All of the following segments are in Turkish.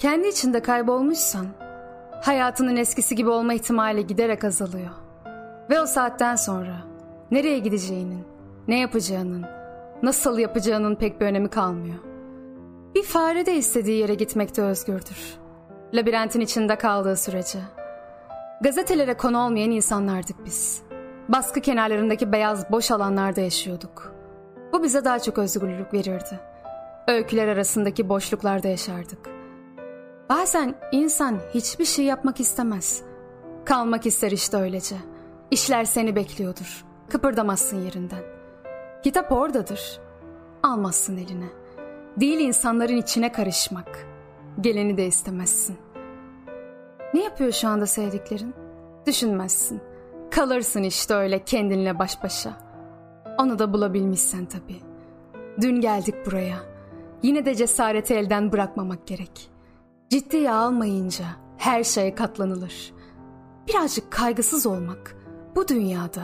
Kendi içinde kaybolmuşsan, hayatının eskisi gibi olma ihtimali giderek azalıyor. Ve o saatten sonra nereye gideceğinin, ne yapacağının, nasıl yapacağının pek bir önemi kalmıyor. Bir fare de istediği yere gitmekte özgürdür. Labirentin içinde kaldığı sürece. Gazetelere konu olmayan insanlardık biz. Baskı kenarlarındaki beyaz boş alanlarda yaşıyorduk. Bu bize daha çok özgürlük verirdi. Öyküler arasındaki boşluklarda yaşardık. Bazen insan hiçbir şey yapmak istemez. Kalmak ister işte öylece. İşler seni bekliyordur. Kıpırdamazsın yerinden. Kitap oradadır. Almazsın eline. Değil insanların içine karışmak. Geleni de istemezsin. Ne yapıyor şu anda sevdiklerin? Düşünmezsin. Kalırsın işte öyle kendinle baş başa. Onu da bulabilmişsen tabii. Dün geldik buraya. Yine de cesareti elden bırakmamak gerek. Ciddiye almayınca her şeye katlanılır. Birazcık kaygısız olmak bu dünyada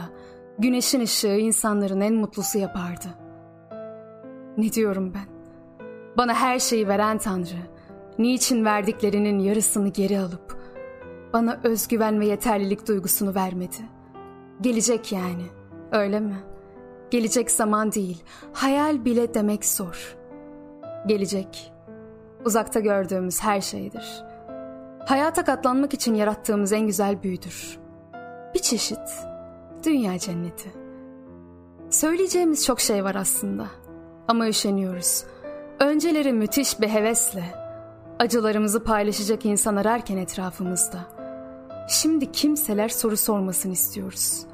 güneşin ışığı insanların en mutlusu yapardı. Ne diyorum ben? Bana her şeyi veren Tanrı, niçin verdiklerinin yarısını geri alıp bana özgüven ve yeterlilik duygusunu vermedi? Gelecek yani, öyle mi? Gelecek zaman değil, hayal bile demek zor. Gelecek, uzakta gördüğümüz her şeydir. Hayata katlanmak için yarattığımız en güzel büyüdür. Bir çeşit dünya cenneti. Söyleyeceğimiz çok şey var aslında ama üşeniyoruz. Önceleri müthiş bir hevesle acılarımızı paylaşacak insan ararken etrafımızda. Şimdi kimseler soru sormasını istiyoruz.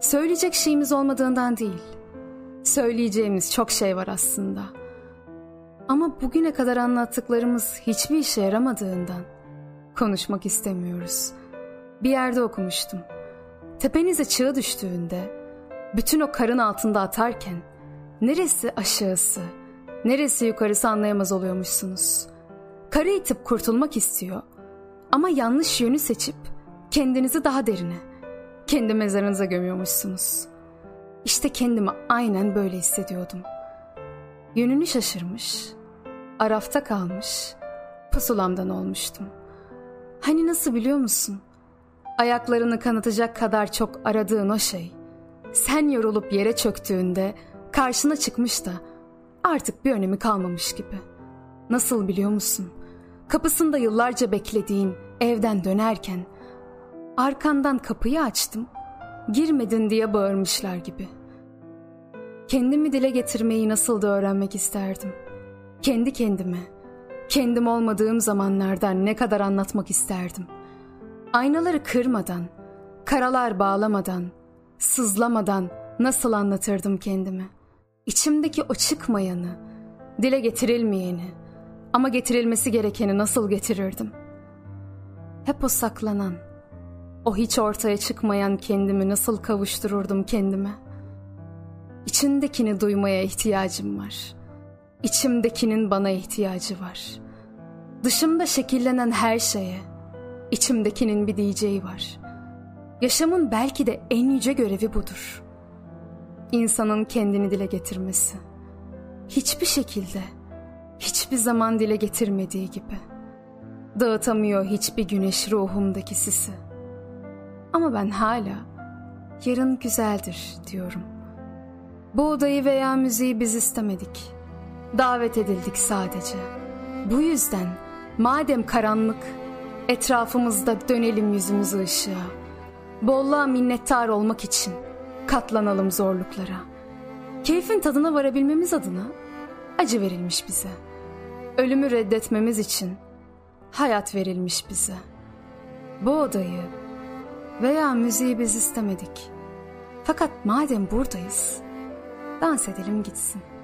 Söyleyecek şeyimiz olmadığından değil. Söyleyeceğimiz çok şey var aslında. Ama bugüne kadar anlattıklarımız hiçbir işe yaramadığından konuşmak istemiyoruz. Bir yerde okumuştum. Tepenize çığ düştüğünde bütün o karın altında atarken neresi aşağısı, neresi yukarısı anlayamaz oluyormuşsunuz. Karı itip kurtulmak istiyor ama yanlış yönü seçip kendinizi daha derine, kendi mezarınıza gömüyormuşsunuz. İşte kendimi aynen böyle hissediyordum. Yönünü şaşırmış, arafta kalmış, pusulamdan olmuştum. Hani nasıl biliyor musun? Ayaklarını kanatacak kadar çok aradığın o şey. Sen yorulup yere çöktüğünde karşına çıkmış da artık bir önemi kalmamış gibi. Nasıl biliyor musun? Kapısında yıllarca beklediğin evden dönerken arkandan kapıyı açtım. Girmedin diye bağırmışlar gibi. Kendimi dile getirmeyi nasıl da öğrenmek isterdim. Kendi kendime, kendim olmadığım zamanlardan ne kadar anlatmak isterdim. Aynaları kırmadan, karalar bağlamadan, sızlamadan nasıl anlatırdım kendimi? İçimdeki o çıkmayanı, dile getirilmeyeni ama getirilmesi gerekeni nasıl getirirdim? Hep o saklanan, o hiç ortaya çıkmayan kendimi nasıl kavuştururdum kendime? İçindekini duymaya ihtiyacım var. İçimdekinin bana ihtiyacı var. Dışımda şekillenen her şeye, içimdekinin bir diyeceği var. Yaşamın belki de en yüce görevi budur. İnsanın kendini dile getirmesi. Hiçbir şekilde, hiçbir zaman dile getirmediği gibi. Dağıtamıyor hiçbir güneş ruhumdaki sisi. Ama ben hala yarın güzeldir diyorum. Bu odayı veya müziği biz istemedik. Davet edildik sadece. Bu yüzden madem karanlık etrafımızda dönelim yüzümüzü ışığa. Bolluğa minnettar olmak için katlanalım zorluklara. Keyfin tadına varabilmemiz adına acı verilmiş bize. Ölümü reddetmemiz için hayat verilmiş bize. Bu odayı veya müziği biz istemedik. Fakat madem buradayız, dans edelim gitsin.''